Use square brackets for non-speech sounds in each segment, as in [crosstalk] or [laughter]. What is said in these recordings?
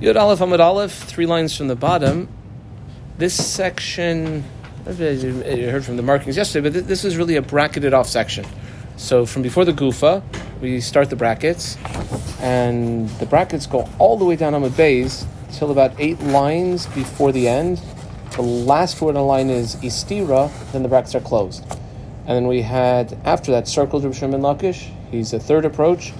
Yud Aleph Amud Aleph, three lines from the bottom. This section, I heard from the markings yesterday, but this is really a bracketed off section. So from before the Gufa, we start the brackets, and the brackets go all the way down Amud Beis till about eight lines before the end. The last word on the line is Istira, then the brackets are closed. And then we had, after that, circled Reb Shimon Lakish. He's a third approach.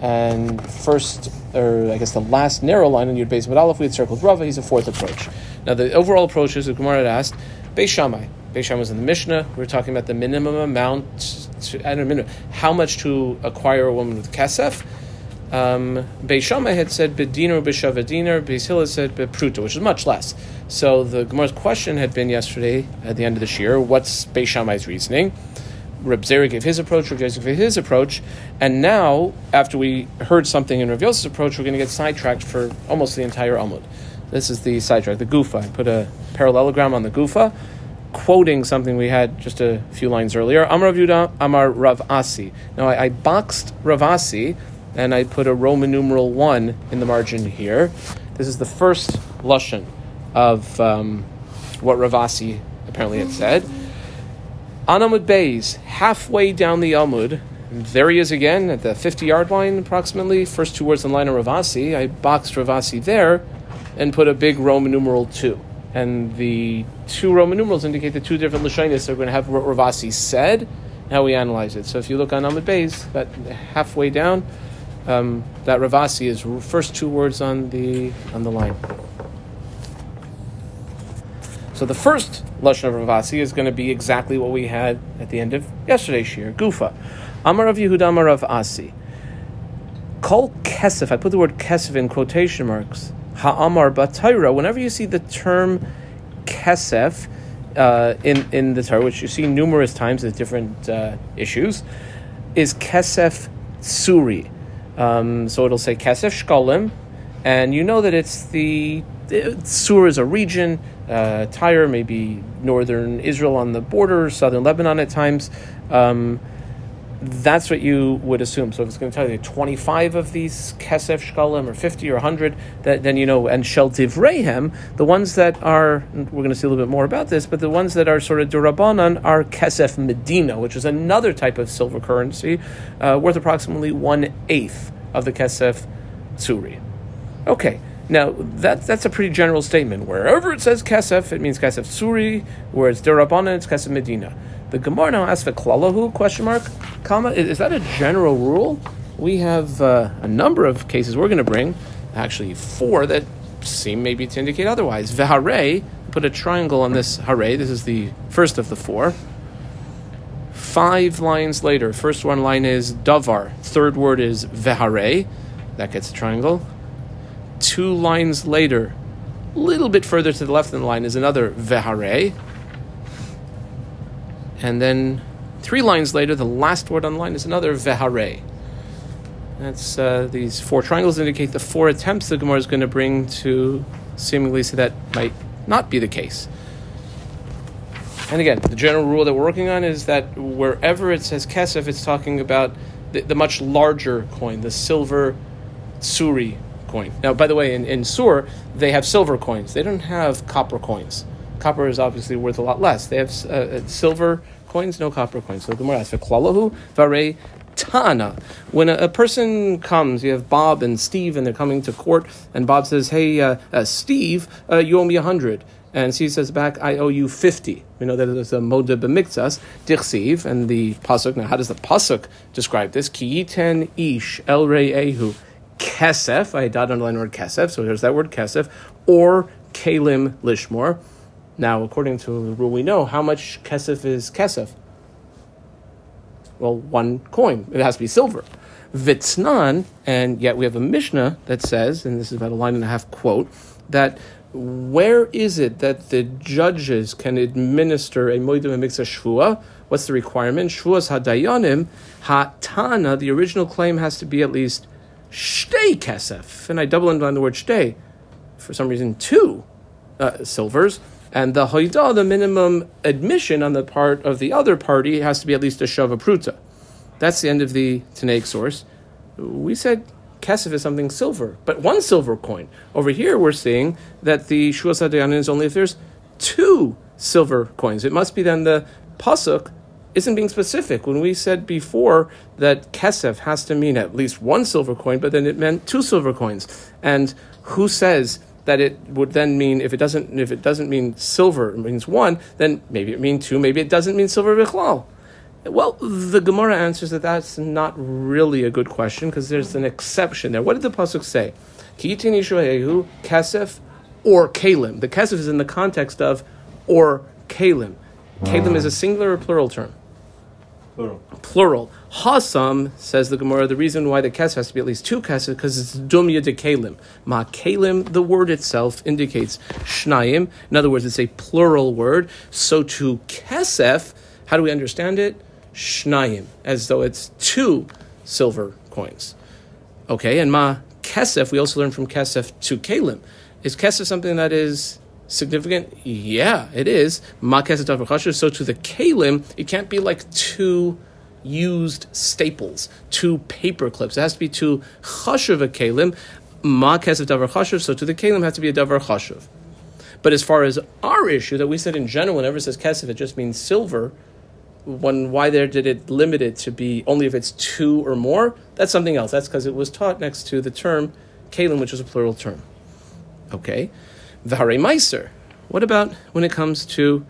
And first, or I guess the last narrow line in Yud Beis Aleph, we had circled Rava. He's a fourth approach. Now, the overall approach is, the Gemara had asked, Beis Shammai. Beis Shammai was in the Mishnah. We were talking about the minimum amount, to, I don't know, how much to acquire a woman with kesef. Um, Beis Shammai had said bediner b'shavadiner. Beis Hillel said bepruta, which is much less. So the Gemara's question had been yesterday at the end of the year, what's Beis Shammai's reasoning? Reb Zera gave his approach, Reb Yosef gave his approach, and now, after we heard something in Reb Yosef's approach, we're going to get sidetracked for almost the entire Amud. This is the sidetrack, the Gufa. I put a parallelogram on the Gufa, quoting something we had just a few lines earlier. Amar Rav Yudah, Amar Rav Asi. Now, I, I boxed Rav Asi, and I put a Roman numeral 1 in the margin here. This is the first Lushan of um, what Rav Asi apparently had said. Anamud Beis, halfway down the Amud, there he is again at the 50 yard line approximately. First two words in the line of Rav Asi. I boxed Rav Asi there and put a big Roman numeral 2. And the two Roman numerals indicate the two different Lashonis that are going to have what Rav Asi said, how we analyze it. So if you look on Amud Beis, that halfway down, um, that Rav Asi is first two words on the on the line. So the first lashon of Rav Asi is going to be exactly what we had at the end of yesterday's shir, Gufa. Amar of Yehuda Amar of Asi. Kol kesef. I put the word kesef in quotation marks. Ha'amar batayra. Whenever you see the term kesef uh, in in the Torah, which you see numerous times at different uh, issues, is kesef suri. Um, so it'll say kesef shkalim, and you know that it's the Sur is a region. Uh, Tyre, maybe northern Israel on the border, southern Lebanon at times. Um, that's what you would assume. So if it's going to tell you 25 of these kesef shkalim or 50 or 100, that, then you know, and shel divrehem, the ones that are, we're going to see a little bit more about this, but the ones that are sort of durabanan are kesef medina, which is another type of silver currency uh, worth approximately one eighth of the kesef tsuri. Okay. Now, that, that's a pretty general statement. Wherever it says kesef, it means kesef suri. Where it's derabana, it's kesef medina. The Gemara now asks for klalahu, question mark, comma. Is, is that a general rule? We have uh, a number of cases we're going to bring, actually four, that seem maybe to indicate otherwise. Vehare, put a triangle on this hare. This is the first of the four. Five lines later, first one line is davar. Third word is vehare. That gets a triangle two lines later, a little bit further to the left in the line, is another vehare. And then three lines later, the last word on the line is another vehare. That's uh, these four triangles indicate the four attempts the Gemara is going to bring to seemingly say that might not be the case. And again, the general rule that we're working on is that wherever it says kesef, it's talking about the, the much larger coin, the silver suri coin. Now, by the way, in, in Sur, they have silver coins. They don't have copper coins. Copper is obviously worth a lot less. They have uh, uh silver coins, no copper coins. So the Gemara asks, "Klalahu vare Tana. When a, a, person comes, you have Bob and Steve, and they're coming to court, and Bob says, Hey, uh, uh, Steve, uh, you owe me a hundred. And Steve says back, I owe you 50. We know that there's a moda b'miktas, dichsiv, and the pasuk. Now, how does the pasuk describe this? Ki yiten ish el ehu kesef. I dot underline the word kesef, so there's that word kesef, or kalim lishmor. Now, according to the rule we know, how much kesef is kesef? Well, one coin. It has to be silver. Vitznan, and yet we have a Mishnah that says, and this is about a line and a half quote, that where is it that the judges can administer a moedim and shvua? What's the requirement? Shvuas hadayanim, hatana, the original claim has to be at least shtei kesef, and I double underline the word shtei, for some reason two uh, silvers, and the hoidah, the minimum admission on the part of the other party, has to be at least a shava pruta. That's the end of the Tanaic source. We said kesef is something silver, but one silver coin. Over here, we're seeing that the hadayanin is only if there's two silver coins. It must be then the pasuk isn't being specific. When we said before that kesef has to mean at least one silver coin, but then it meant two silver coins. And who says that it would then mean if it doesn't if it doesn't mean silver, it means one, then maybe it means two, maybe it doesn't mean silver bichlal. Well, the Gemara answers that that's not really a good question because there's an exception there. What did the pasuk say? kesef or kalim. The kesef is in the context of or kalim. Kalim is a singular or plural term. Plural. Plural. Hasam says the Gemara. The reason why the kesef has to be at least two kesef because it's dumya de kalim. Ma kalim. The word itself indicates shnayim. In other words, it's a plural word. So to kesef, how do we understand it? shnayim, as though it's two silver coins. Okay, and ma kesef, we also learn from kesef to kalim. Is kesef something that is significant? Yeah, it is. So to the kalim, it can't be like two used staples, two paper clips. It has to be two chashuv kalim. Ma kesef davar chashuv. So to the kalim, has to be a davar chashuv. But as far as our issue, that we said in general, whenever it says kesef, it just means silver when why there did it limit it to be only if it's two or more? That's something else. That's because it was taught next to the term kalim, which is a plural term. Okay, v'harei meiser. What about when it comes to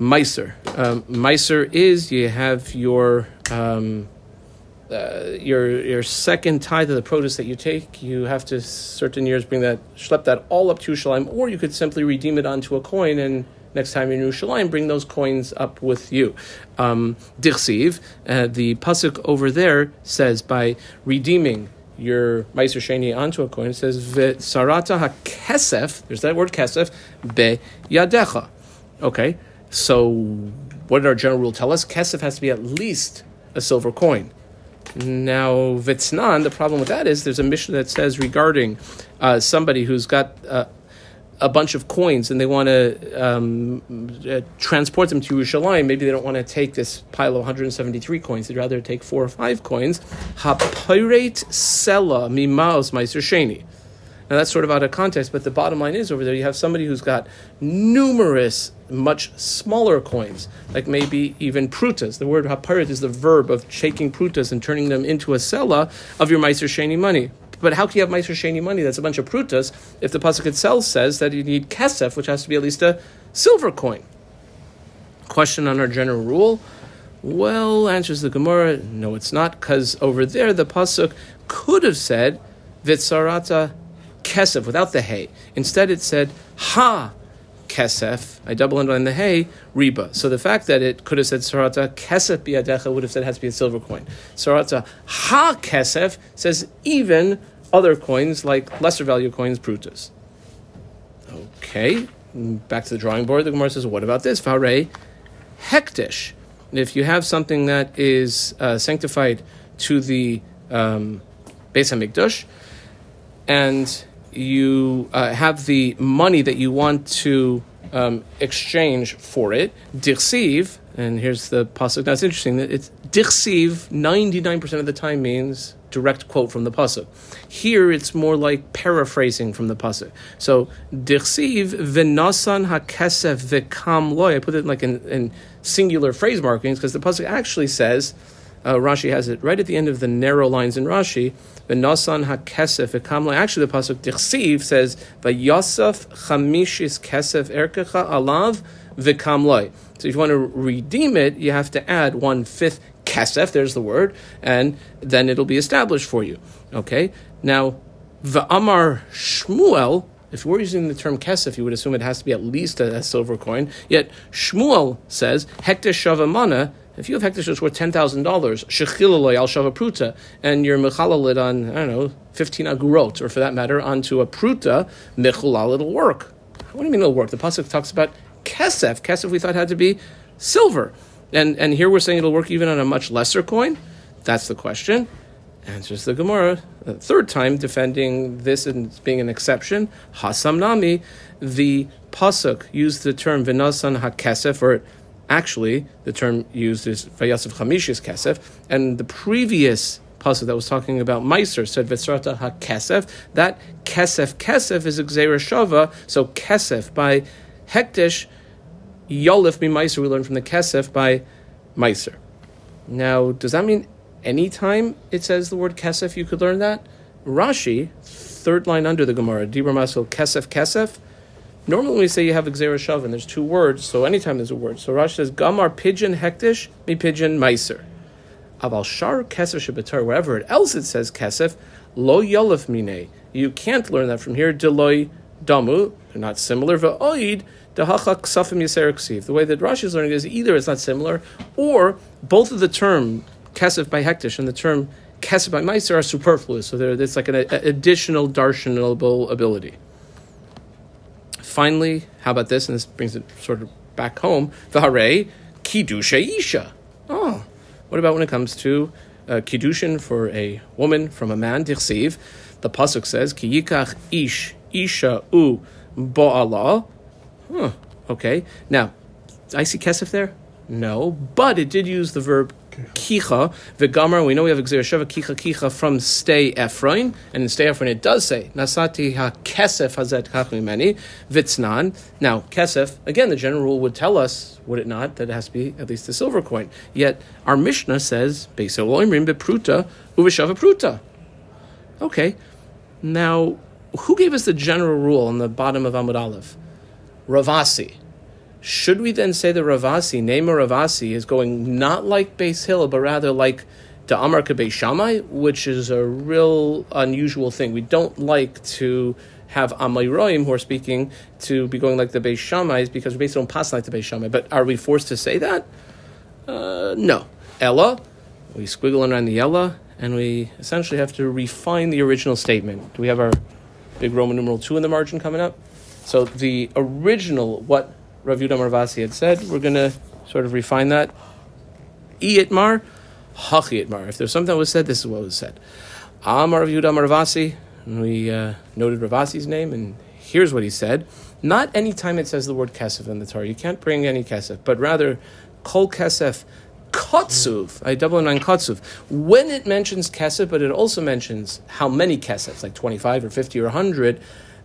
meiser? Um, meiser is you have your um, uh, your your second tithe of the produce that you take. You have to certain years bring that schlep that all up to Yerushalayim, or you could simply redeem it onto a coin and next time you're in Yerushalayim, bring those coins up with you. Um, uh, the pasuk over there says by redeeming your Meiser Sheni onto a coin, it says Sarata ha-kesef, there's that word kesef, be yadecha. Okay, so what did our general rule tell us? Kesef has to be at least a silver coin. Now, Vitznan, the problem with that is there's a mission that says regarding uh, somebody who's got uh, a bunch of coins and they want to um, uh, transport them to Yerushalayim, maybe they don't want to take this pile of 173 coins. They'd rather take four or five coins. Hapirate sella mimaos meiser sheni. Now that's sort of out of context, but the bottom line is over there you have somebody who's got numerous, much smaller coins, like maybe even prutas. The word hapirit is the verb of shaking prutas and turning them into a sella of your meiser sheni money. But how can you have Meiser Sheni money that's a bunch of prutas if the pasuk itself says that you need kesef, which has to be at least a silver coin? Question on our general rule. Well, answers the Gemara, no, it's not, because over there the pasuk could have said vitzarata kesef without the hay. Instead, it said ha kesef, I double underline the hay, riba. So the fact that it could have said sarata kesef biadecha would have said it has to be a silver coin. Sarata ha kesef says even other coins like lesser value coins, prutas. Okay, back to the drawing board. The Gemara says, what about this? Vare hekdesh. If you have something that is uh, sanctified to the um, Beis Hamikdash, and you uh, have the money that you want to um, exchange for it, dirsiv, and here's the pasuk. Now it's interesting that it's dirsiv. Ninety nine percent of the time means direct quote from the pasuk. Here it's more like paraphrasing from the pasuk. So dirsiv v'nasan hakesef v'kam loy. I put it like in, in singular phrase markings because the pasuk actually says. Uh, Rashi has it right at the end of the narrow lines in Rashi. V'nasan hakesef v'kamla. Actually, the pasuk Dichsiv says v'yasaf chamishis kesef erkecha alav v'kamloi. So if you want to redeem it, you have to add one fifth kesef. There's the word, and then it'll be established for you. Okay. Now, v'amar Shmuel. If we're using the term kesef, you would assume it has to be at least a, a silver coin. Yet Shmuel says hekdesh shavamana if you have hekdesh that's worth ten thousand dollars, shechilaloi al shava pruta, and you're mechalalid on I don't know fifteen agurot, or for that matter, onto a pruta mechalal, it'll work. What do you mean it'll work? The pasuk talks about kesef. Kesef we thought had to be silver, and and here we're saying it'll work even on a much lesser coin. That's the question. Answers the Gemara, the third time defending this as being an exception. Hasam nami, the pasuk used the term vinasan hakesef, or Actually, the term used is Vayasif Chamishis Kesef, and the previous pasuk that was talking about Meiser said Vesrata ha-kesef. That kesef kesef is Gezera Shava. So kesef by hekdesh yolif mi Meiser. We learn from the kesef by Meiser. Now, does that mean anytime it says the word kesef you could learn that? Rashi, third line under the Gemara, Dibra Masil kesef kesef. Normally, we say you have Gezera Shav and there's two words, so anytime there's a word. So Rashi says, Gamar pigeon hekdesh, mi pigeon meiser. Aval shar kesef shebetar, wherever else it says kesef, lo yolef mine. You can't learn that from here. Deloy damu, they're not similar. Va'oid, dehachak ksafim yaser The way that Rashi is learning is either it's not similar, or both of the term kesef by hekdesh and the term kesef by meiser are superfluous. So it's like an additional darshanable ability. Finally, how about this? And this brings it sort of back home. V'harei kidusha isha. Oh, what about when it comes to uh, kiddushin for a woman from a man? Dichsiv. The pasuk says ki yikach ish isha u ba'ala. Huh. Okay. Now, I see kesef there. No, but it did use the verb kicha vegamar. We know we have sheva kicha kicha from stay Efron, and in stay Efron it does say nasati ha kesef hazet kachmimeni vitznan. Now kesef again, the general rule would tell us, would it not, that it has to be at least a silver coin. Yet our Mishnah says beisa loimrim bepruta uveshava pruta. Okay, now who gave us the general rule on the bottom of Amud Aleph? Rav Asi. Should we then say the Rav Asi, name of Rav Asi, is going not like Beis Hill, but rather like the Amar Beis Shammai, which is a real unusual thing. We don't like to have Amayroim who are speaking to be going like the Beis Shammais because we basically don't pass like the Beis Shammai. But are we forced to say that? Uh, no. Ella, we squiggle around the Ella, and we essentially have to refine the original statement. Do we have our big Roman numeral 2 in the margin coming up? So the original, what Rav Yudah Marvasi had said. We're going to sort of refine that. Iyitmar, hachi itmar. If there's something that was said, this is what was said. Amar Rav Yudah Marvasi, and we uh, noted Rav Asi's name, and here's what he said. Not any time it says the word kesef in the Torah. You can't bring any kesef, but rather kol kesef kotsuv, I double nine kotsuv. When it mentions kesef, but it also mentions how many kesefs, like 25 or 50 or 100,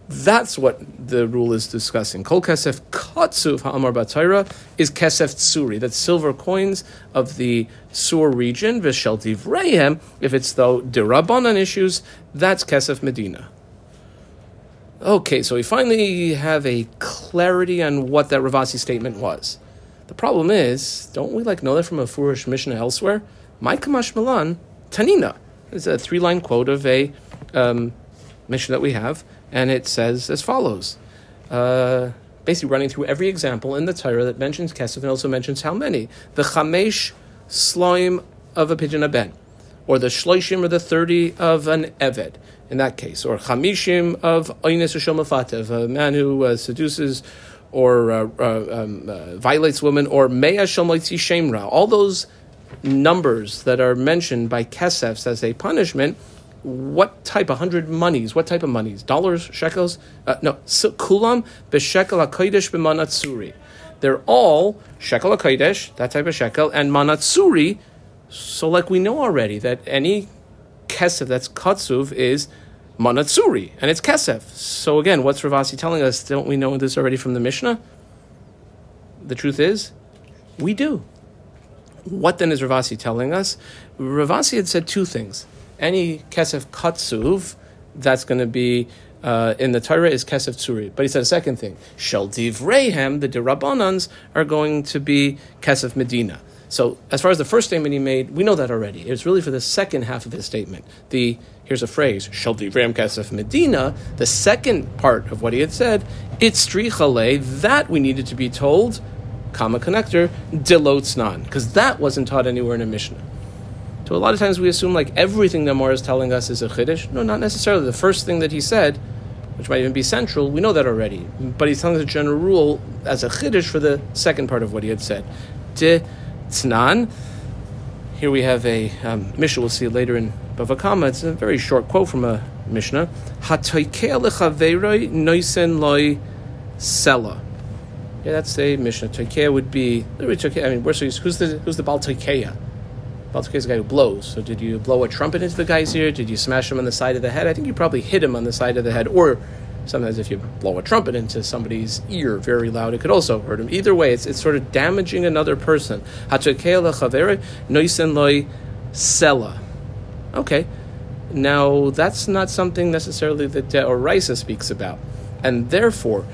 that's what the rule is discussing. Kol kesef katsuv ha'amar batayra is kesef tsuri. That's silver coins of the Sur region. V'shel divrayim, if it's though dirabanan issues, that's kesef Medina. Okay, so we finally have a clarity on what that Rav Asi statement was. The problem is, don't we like know that from a Furish Mishnah elsewhere? My Kamash Milan, Tanina. It's a three line quote of a um, Mishnah that we have and it says as follows. Uh, basically, running through every example in the Torah that mentions kesef and also mentions how many. The chamesh slime of a pigeon aben, or the shloishim or the thirty of an eved. In that case, or chamishim of oines of a man who uh, seduces or uh, uh um, uh, violates women, or mea shomotzi shemra. All those numbers that are mentioned by kesefs as a punishment what type, a hundred monies, what type of monies? Dollars, shekels? Uh, no, kulam b'shekel hakodesh b'manatsuri. They're all shekel hakodesh, that type of shekel, and manatsuri. So, like we know already that any kesef that's katsuv is manatsuri, and it's kesef. So again, what's Rav Asi telling us? Don't we know this already from the Mishnah? The truth is, we do. What then is Rav Asi telling us? Rav Asi had said two things any kesef katsuv, that's going to be uh, in the Torah is kesef tsuri. But he said a second thing: shel divreihem, the dirabanans are going to be kesef medina. So as far as the first statement he made, we know that already. It's really for the second half of his statement. The here's a phrase: shel divreihem kesef medina. The second part of what he had said, it's strichale. That we needed to be told, comma connector, dilotznan, because that wasn't taught anywhere in a Mishnah. So a lot of times we assume like everything the Gemara is telling us is a chiddush. No, not necessarily. The first thing that he said, which might even be central, we know that already. But he's telling us a general rule as a chiddush for the second part of what he had said. De tznan. Here we have a um, Mishnah. We'll see later in Bava Kama. It's a very short quote from a Mishnah. Loy sela. Yeah, that's a Mishnah. Toikea would be. I mean, where's, who's the who's the Bal Toikea? Baltuke is a guy who blows. So did you blow a trumpet into the guy's ear? Did you smash him on the side of the head? I think you probably hit him on the side of the head. Or sometimes if you blow a trumpet into somebody's ear very loud, it could also hurt him. Either way, it's, it's sort of damaging another person. Okay. Now, that's not something necessarily that Oraisa speaks about. And therefore,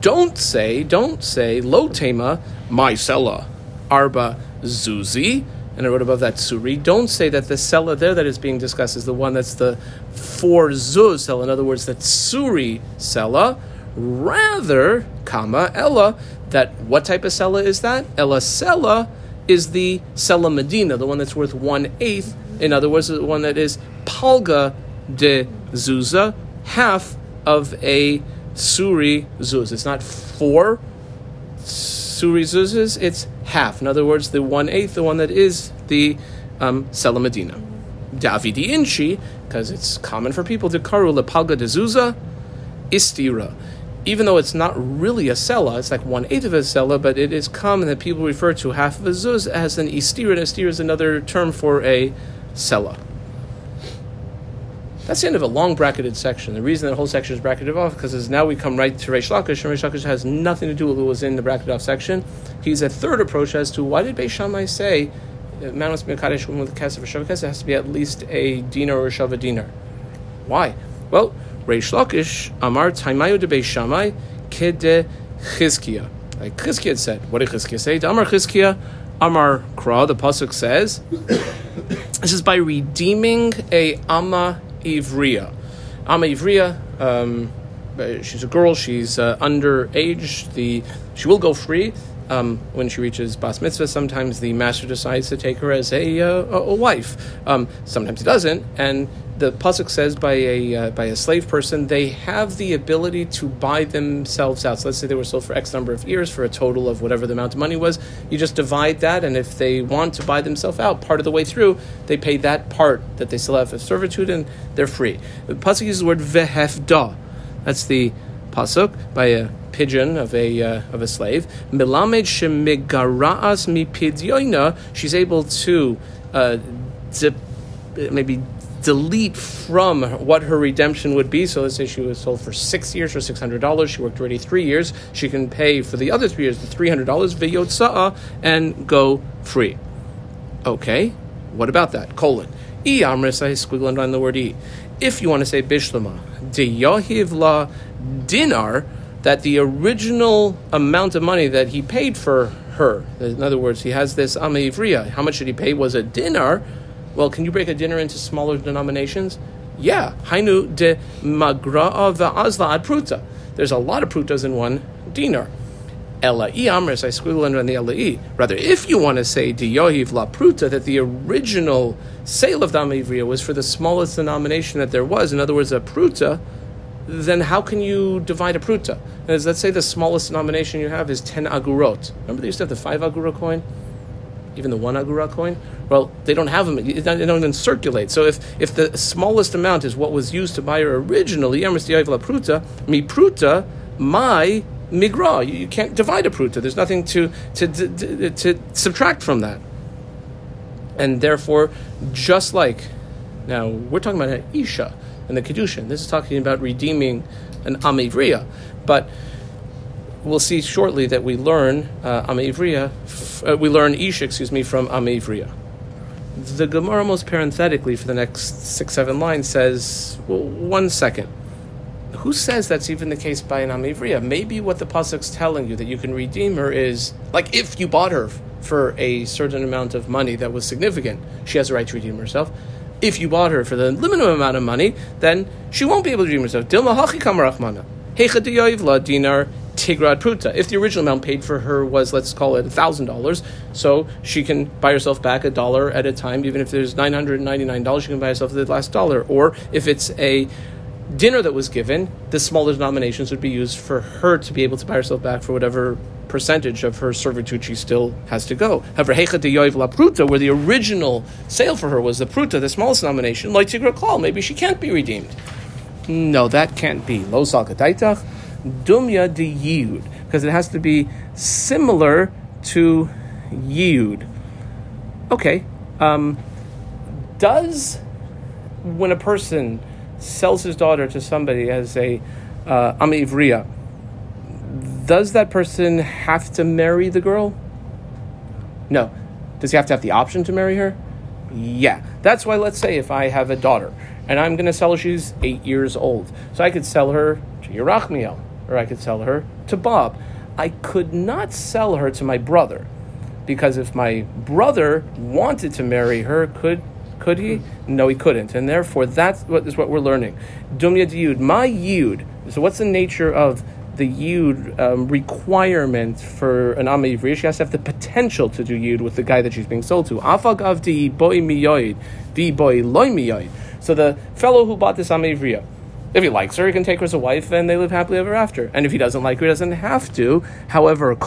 don't say, don't say, lo tema, my sella, arba zuzi, and I wrote above that suri. Don't say that the sella there that is being discussed is the one that's the four zuz sella. In other words, that suri sella. Rather, kama ella, that what type of sella is that? Ella sella is the sella medina, the one that's worth one eighth. In other words, the one that is palga de zuza, half of a suri zuz. It's not four zuzes, it's half. In other words, the one eighth, the one that is the um, Sela Medina. Davidi Inchi, because it's common for people to karu lepalga de zuza, istira. Even though it's not really a sela, it's like one eighth of a sela, but it is common that people refer to half of a zuz as an istira, and istira is another term for a sela. That's the end of a long bracketed section. The reason that whole section is bracketed off because is now we come right to Reish Lakish, and Reish Lakish has nothing to do with what was in the bracketed off section. He's a third approach as to why did Beis Shammai say uh, man must be a kaddish woman with kesef or kesef has to be at least a dinar or a shava dinar. Why? Well, Reish Lakish Amar Taimayu de Beis Shammai kede Chizkiya. Like Chizkiya said, what did Chizkiya say? Amar Chizkiya Amar Kra. The pasuk says, [coughs] this is by redeeming a ama Ivria. Ama Ivria, um, she's a girl, she's uh, underage. The, she will go free. Um, when she reaches bas mitzvah, sometimes the master decides to take her as a, uh, a wife. Um, sometimes he doesn't, and the pasuk says by a uh, by a slave person, they have the ability to buy themselves out. So let's say they were sold for X number of years for a total of whatever the amount of money was. You just divide that, and if they want to buy themselves out part of the way through, they pay that part that they still have of servitude, and they're free. The pasuk uses the word vehefda. That's the pasuk by a pigeon of a uh, of a slave. Milamed shemigaraas mi She's able to uh, maybe delete from what her redemption would be. So let's say she was sold for six years for six hundred dollars. She worked already three years. She can pay for the other three years the three hundred dollars v'yotza'a and go free. Okay, what about that? Colon. I squiggle and the word e. If you want to say bishlama, de yahiv la dinar, that the original amount of money that he paid for her, in other words, he has this amivriya. How much did he pay? Was a dinar well, can you break a dinner into smaller denominations? Yeah. Hainu de magra'a va'azla ad pruta. There's a lot of prutas in one dinar. Ela i squiggle under on the ela Rather, if you want to say di yohiv la pruta, that the original sale of Dam was for the smallest denomination that there was, in other words, a pruta, then how can you divide a pruta? Let's say the smallest denomination you have is 10 agurot. Remember they used to have the 5 agura coin? Even the 1 agura coin? Well, they don't have them. They don't even circulate. So if, if the smallest amount is what was used to buy her originally, pruta, mi pruta, my migra. You, you can't divide a pruta. There's nothing to, to, to, to, subtract from that. And therefore, just like, now we're talking about an isha and the kedushin. This is talking about redeeming an amivriya. But we'll see shortly that we learn uh, amivriya, uh, we learn isha, excuse me, from amivriya the Gemara most parenthetically for the next six, seven lines says, well, one second. Who says that's even the case by an Amivriya? Maybe what the Pasuk's telling you that you can redeem her is, like if you bought her for a certain amount of money that was significant, she has a right to redeem herself. If you bought her for the limited amount of money, then she won't be able to redeem herself. Dilma hachi kamarachmana. dinar Tigrad Pruta. If the original amount paid for her was, let's call it $1,000, so she can buy herself back a dollar at a time, even if there's $999, she can buy herself the last dollar. Or if it's a dinner that was given, the smaller denominations would be used for her to be able to buy herself back for whatever percentage of her servitude she still has to go. However, Hecha de Yoiv La Pruta, where the original sale for her was the Pruta, the smallest nomination, Tigra Klal, maybe she can't be redeemed. No, that can't be. Lo Salkataitach dumya de yud, because it has to be similar to yud. Okay, um, Does when a person sells his daughter to somebody as a uh, Amivriya, does that person have to marry the girl? No. Does he have to have the option to marry her? Yeah. That's why, let's say, if I have a daughter and I'm going to sell her, she's eight years old. So I could sell her to Yerachmiel, or I could sell her to Bob. I could not sell her to my brother because if my brother wanted to marry her, could could he? No, he couldn't, and therefore that's what is what we're learning. Dumya yud, my yud. So what's the nature of the yud um, requirement for an Ivri? She has to have the potential to do yud with the guy that she's being sold to. Afag boy miyoid, vi boy loy miyoid. So the fellow who bought this Ivriya, if he likes her, he can take her as a wife, and they live happily ever after. And if he doesn't like her, he doesn't have to. However, if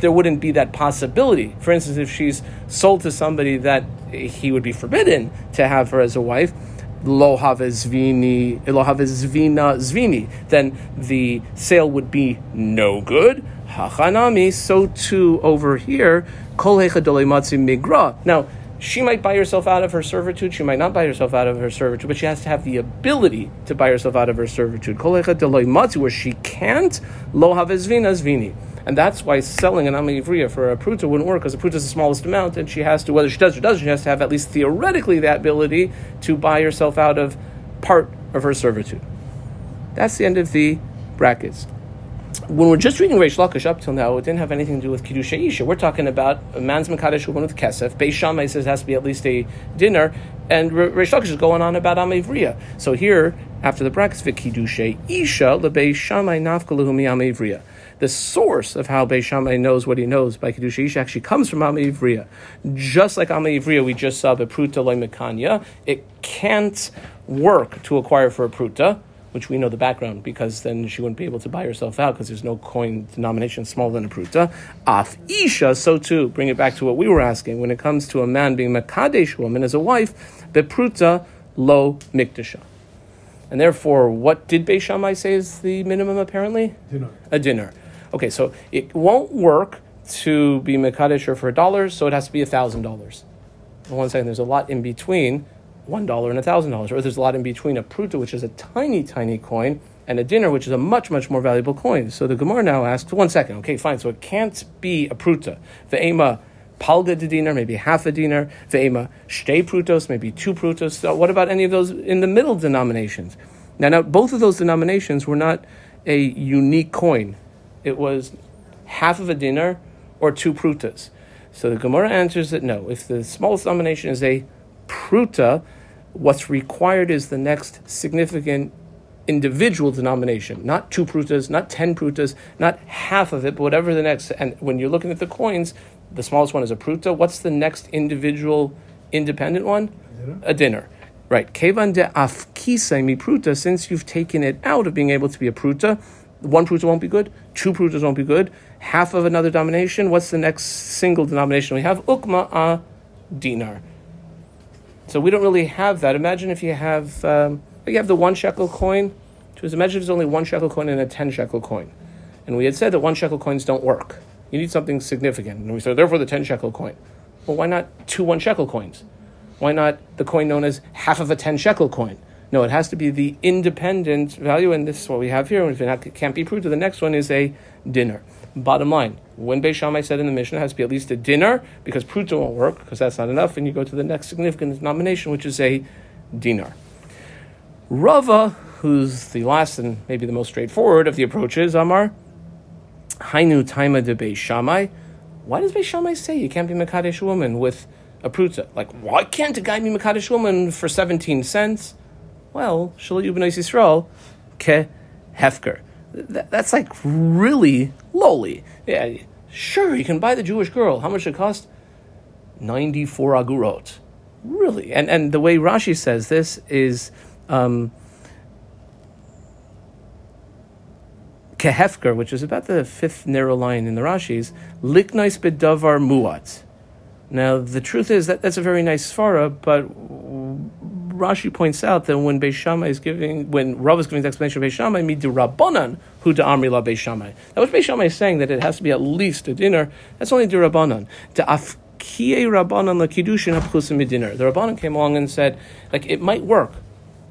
there wouldn't be that possibility, for instance, if she's sold to somebody that he would be forbidden to have her as a wife, lo zvini, lo zvina zvini, then the sale would be no good. Hachanami, so too over here, kol migra. Now, she might buy herself out of her servitude. She might not buy herself out of her servitude, but she has to have the ability to buy herself out of her servitude. Where she can't, lo havezvina zvini. And that's why selling an amivriya for a pruta wouldn't work, because a pruta is the smallest amount, and she has to, whether she does or doesn't, she has to have at least theoretically the ability to buy herself out of part of her servitude. That's the end of the brackets when we're just reading Reish Lakish up till now, it didn't have anything to do with Kiddush Isha. We're talking about a man's Makadosh woman with Kesef. Beis Shammai says it has to be at least a dinner. And Reish Lakish is going on about Amivriya. So here, after the brackets, Kiddush Isha, Beis Shammai Nafkaluhumi Amivriya. The source of how Beis Shammai knows what he knows by Kiddush Isha actually comes from Amivriya. Just like Amivriya, we just saw Bepruta Loimekanya. It can't work to acquire for a Pruta which we know the background because then she wouldn't be able to buy herself out because there's no coin denomination smaller than a pruta. Af isha, so too. Bring it back to what we were asking when it comes to a man being makadesh woman as a wife, bepruta lo mikdasha. And therefore, what did Beis Shammai say is the minimum apparently? Dinner. A dinner. Okay, so it won't work to be Mekadesh or for a dollar, so it has to be a thousand dollars. One second, there's a lot in between one dollar and a thousand dollars, or there's a lot in between a pruta, which is a tiny, tiny coin, and a dinner, which is a much, much more valuable coin. So the Gemara now asks, one second, okay, fine. So it can't be a pruta. The ema palga de dinar, maybe half a dinar. The ema shtei prutos, maybe two prutos. So what about any of those in the middle denominations? Now, now both of those denominations were not a unique coin. It was half of a dinar or two prutas. So the Gemara answers that no. If the smallest denomination is a pruta, What's required is the next significant individual denomination, not two prutas, not ten prutas, not half of it, but whatever the next. And when you're looking at the coins, the smallest one is a pruta. What's the next individual independent one? Dinner. A dinner. Right. Kevan de afkisa mi pruta, since you've taken it out of being able to be a pruta, one pruta won't be good, two prutas won't be good, half of another denomination, what's the next single denomination we have? Ukma a dinar. So we don't really have that. Imagine if you have um, you have the one shekel coin. Just imagine if there's only one shekel coin and a ten shekel coin, and we had said that one shekel coins don't work. You need something significant, and we said therefore the ten shekel coin. Well, why not two one shekel coins? Why not the coin known as half of a ten shekel coin? No, it has to be the independent value, and this is what we have here. And If it can't be proved, the next one is a dinner. Bottom line, when Beis Shammai said in the Mishnah, it has to be at least a dinner because pruta won't work because that's not enough, and you go to the next significant denomination, which is a dinar. Rava, who's the last and maybe the most straightforward of the approaches, Amar, Hainu Taima de Beis Shammai. Why does Beis Shammai say you can't be Makadesh woman with a pruta? Like, why can't a guy be Makadesh woman for 17 cents? Well, Shalom Yubin Yisrael, ke hefker that, that's like really lowly. Yeah, sure, you can buy the Jewish girl. How much it cost? 94 agurot. Really? And, and the way Rashi says this is um, kehefker, which is about the fifth narrow line in the Rashis, liknais bedavar muat. Now, the truth is that that's a very nice svara, but Rashi points out that when Beis Shammai is giving, when Rav is giving the explanation of Beis Shammai, midu Rabbanan, who to Amri la Shammai. Now, what Beis Shammai is saying that it has to be at least a dinner, that's only the Rabbanan. To Kiye Rabbanan Lakidushin Hapchusim Medinar. The Rabbanan came along and said, like, it might work.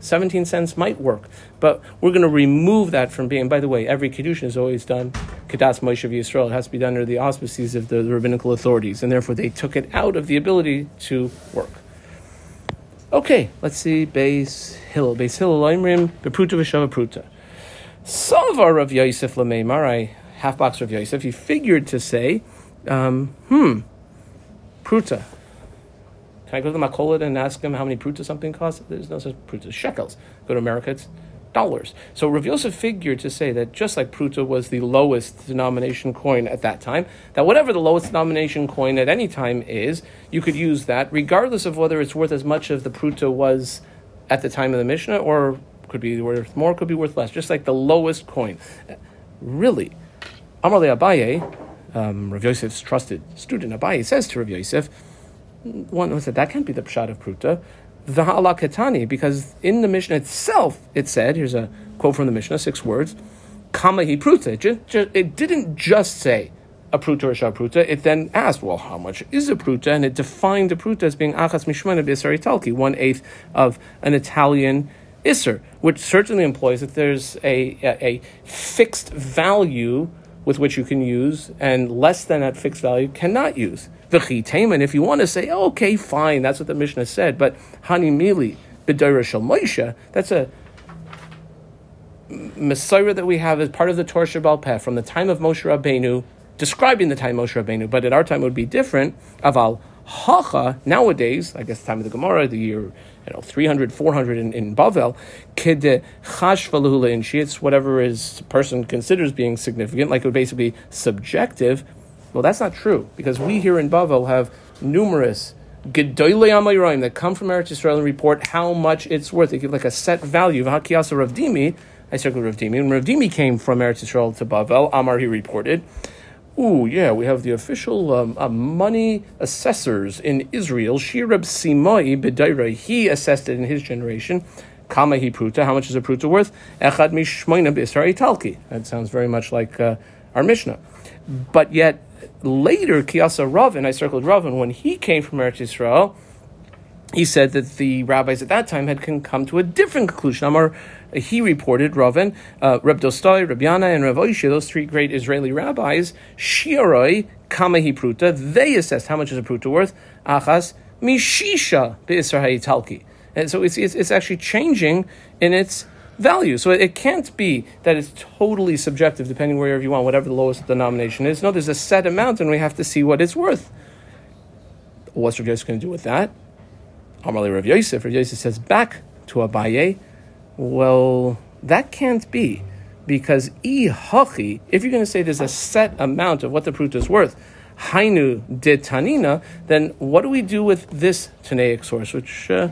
17 cents might work, but we're going to remove that from being. By the way, every Kiddushin is always done, Kedas Moshe Yisrael. It has to be done under the auspices of the, the rabbinical authorities, and therefore they took it out of the ability to work. Okay, let's see. Beis Hill. Beis Hill, Loimrim Bepruta V'Shava Pruta. Savar of Yosef Lameimar. Half box of Yosef. He figured to say, um, hmm, Pruta. Can I go to the Makolit and ask him how many pruta something costs? There's no such pruta. Shekels. Go to America, it's dollars. So Rav Yosef figured to say that just like pruta was the lowest denomination coin at that time, that whatever the lowest denomination coin at any time is, you could use that regardless of whether it's worth as much as the pruta was at the time of the Mishnah, or could be worth more, could be worth less. Just like the lowest coin. Really, Amarle Abaye, um, Rav Yosef's trusted student Abaye, says to Rav Yosef one said that can't be the pshat of pruta. The ketani, because in the Mishnah itself it said, here's a quote from the Mishnah, six words, kama hi pruta. It didn't just say a pruta or a pruta. It then asked, well, how much is a pruta? And it defined a pruta as being achas mishmana b'isari talki, one eighth of an Italian iser, which certainly implies that there's a, a, a fixed value with which you can use, and less than that fixed value cannot use. V'chitamen, if you want to say, okay, fine, that's what the Mishnah said, but hani mili b'dayra shel Moshe, that's a Messiah that we have as part of the Torah Shabbal Peh from the time of Moshe Rabbeinu, describing the time of Moshe Rabbeinu, but at our time it would be different. Aval hacha nowadays, I guess the time of the Gemara, the year you know 300, 400 in, in Bavel, kid chash in sheets, whatever is person considers being significant, like it would basically be subjective. Well, that's not true because we here in Bavel have numerous Gedoyle Amayraim that come from Eretz Yisrael and report how much it's worth. They give like a set value. V'hakiyasa Rav Dimi, I circled Rav Dimi. When Rav Dimi came from Eretz Yisrael to Bavel, Amar he reported, Ooh, yeah, we have the official um, uh, money assessors in Israel. Shirab Simai Bedaira, he assessed it in his generation. Kama hi pruta, how much is a pruta worth? Echad mishmoina b'israel. That sounds very much like uh, our Mishnah. But yet, later, Kiyasa Ravin, I circled Ravin, when he came from Eretz Yisrael, he said that the rabbis at that time had come to a different conclusion. Amar, he reported, Ravin, uh, Reb Dostoi, Reb Yannai, and Reb Oisha, those three great Israeli rabbis, Shiaroi, Kamahi Pruta, they assessed how much is a Pruta worth, Achas, Mishisha, Be'israel Talki. And so it's, it's, it's actually changing in its value. So it can't be that it's totally subjective, depending wherever you want, whatever the lowest denomination is. No, there's a set amount, and we have to see what it's worth. What's Rav Yosef going to do with that? Amarli Rav Yosef. Rav Yosef says back to Abaye, well, that can't be. Because i if you're going to say there's a set amount of what the fruit is worth, hainu de tanina, then what do we do with this Tanaic source, which uh,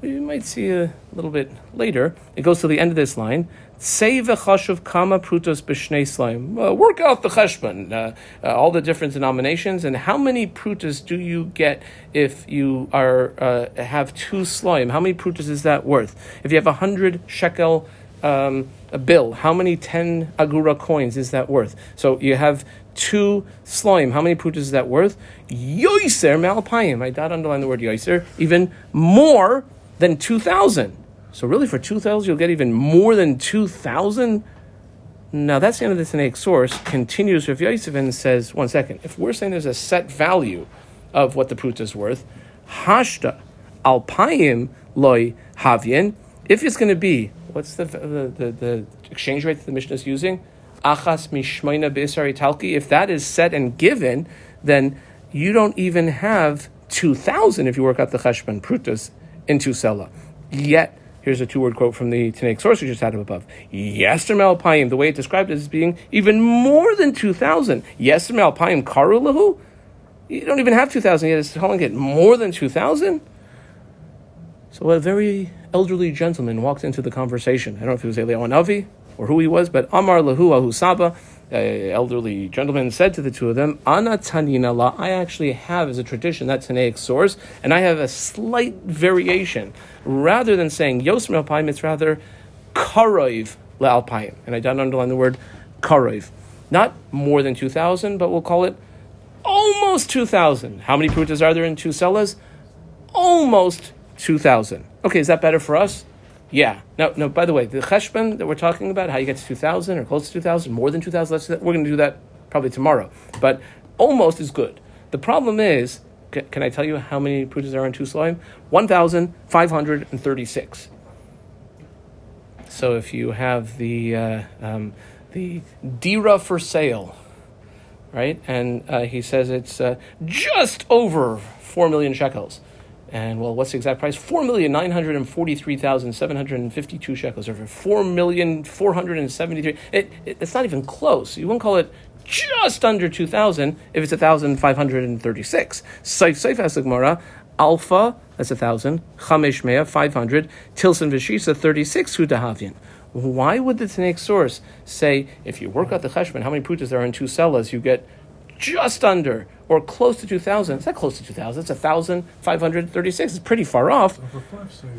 we might see a little bit later. It goes to the end of this line. Kama prutos slime. Uh, work out the cheshbon, uh, uh, all the different denominations, and how many prutas do you get if you are uh, have two slime? How many prutas is that worth? If you have a hundred shekel um, a bill, how many ten agura coins is that worth? So you have two slime. How many prutas is that worth? Yoiser malpayim. I did underline the word yoiser. Even more than 2,000. So really for 2,000, you'll get even more than 2,000? Now that's the end of the Tanaic source. Continues with Yosef and says, one second, if we're saying there's a set value of what the prut is worth, hashta alpayim loy havien, if it's going to be, what's the, the, the, the exchange rate that the Mishnah is using? Achas talki. If that is set and given, then you don't even have 2,000 if you work out the cheshbon prutas into Sela. Yet, here's a two word quote from the Tanaic source we just had up above. Yester Alpayim, the way it described it as being even more than 2,000. Yester Alpayim Karulahu? You don't even have 2,000 yet. It's calling it more than 2,000? So a very elderly gentleman walked into the conversation. I don't know if it was Eliyahu Navi or who he was, but Amar Lahu Ahu Saba a elderly gentleman said to the two of them, Ana tanina la, I actually have as a tradition that Tanaic source, and I have a slight variation. Rather than saying Yosmer Alpayim, it's rather Karoiv la Alpayim. And I don't underline the word Karoiv. Not more than 2,000, but we'll call it almost almost 2,000. How many prutas are there in two sellers? Almost 2,000. Okay, is that better for us? Yeah. No, no, by the way, the cheshbon that we're talking about, how you get to 2,000 or close to 2,000, more than two thousand—less we're going to do that probably tomorrow. But almost is good. The problem is, can I tell you how many prutas there are in two slime? 1,536. So if you have the uh, um, the dira for sale, right, and uh, he says it's uh, just over four million shekels, and well, what's the exact price? Four million nine hundred and forty-three thousand seven hundred and fifty-two shekels, or four million four hundred and seventy-three. It, it, it's not even close. You won't call it just under two thousand if it's thousand five hundred and thirty-six. Saif Saif Gemara, Alpha that's a thousand. Chamesh Mea, 500. Tilson Vishisa, 36 Hudahavyan. Why would the Tanakh source say, if you work out the cheshbon, how many prutas there are in two selas, you get just under or close to 2,000? It's not close to 2,000, it's 1,536. It's pretty far off,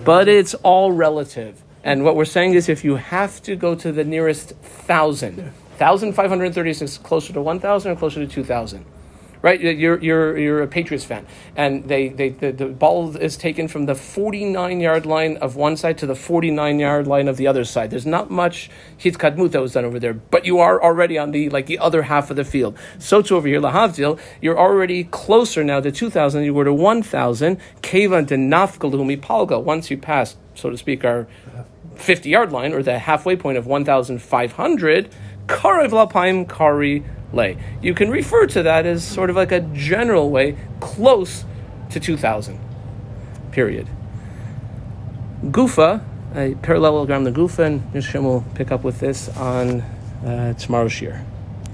but it's all relative. And what we're saying is if you have to go to the nearest thousand, 1,536 closer to 1,000 or closer to 2,000? Right? You're, you're, you're a Patriots fan, and they, they, the, the ball is taken from the 49 yard line of one side to the 49 yard line of the other side. There's not much hitkadmut that was done over there, but you are already on the like the other half of the field. So too over here, lahavdil, you're already closer now to 2,000. You were to 1,000. Kevan to nafkalumi palga. Once you pass, so to speak, our 50 yard line or the halfway point of 1,500. Karev lapaim kari lay. You can refer to that as sort of like a general way, close to 2000. Period. Gufa, a parallelogram the Gufa, and Nishim will pick up with this on uh, tomorrow's year.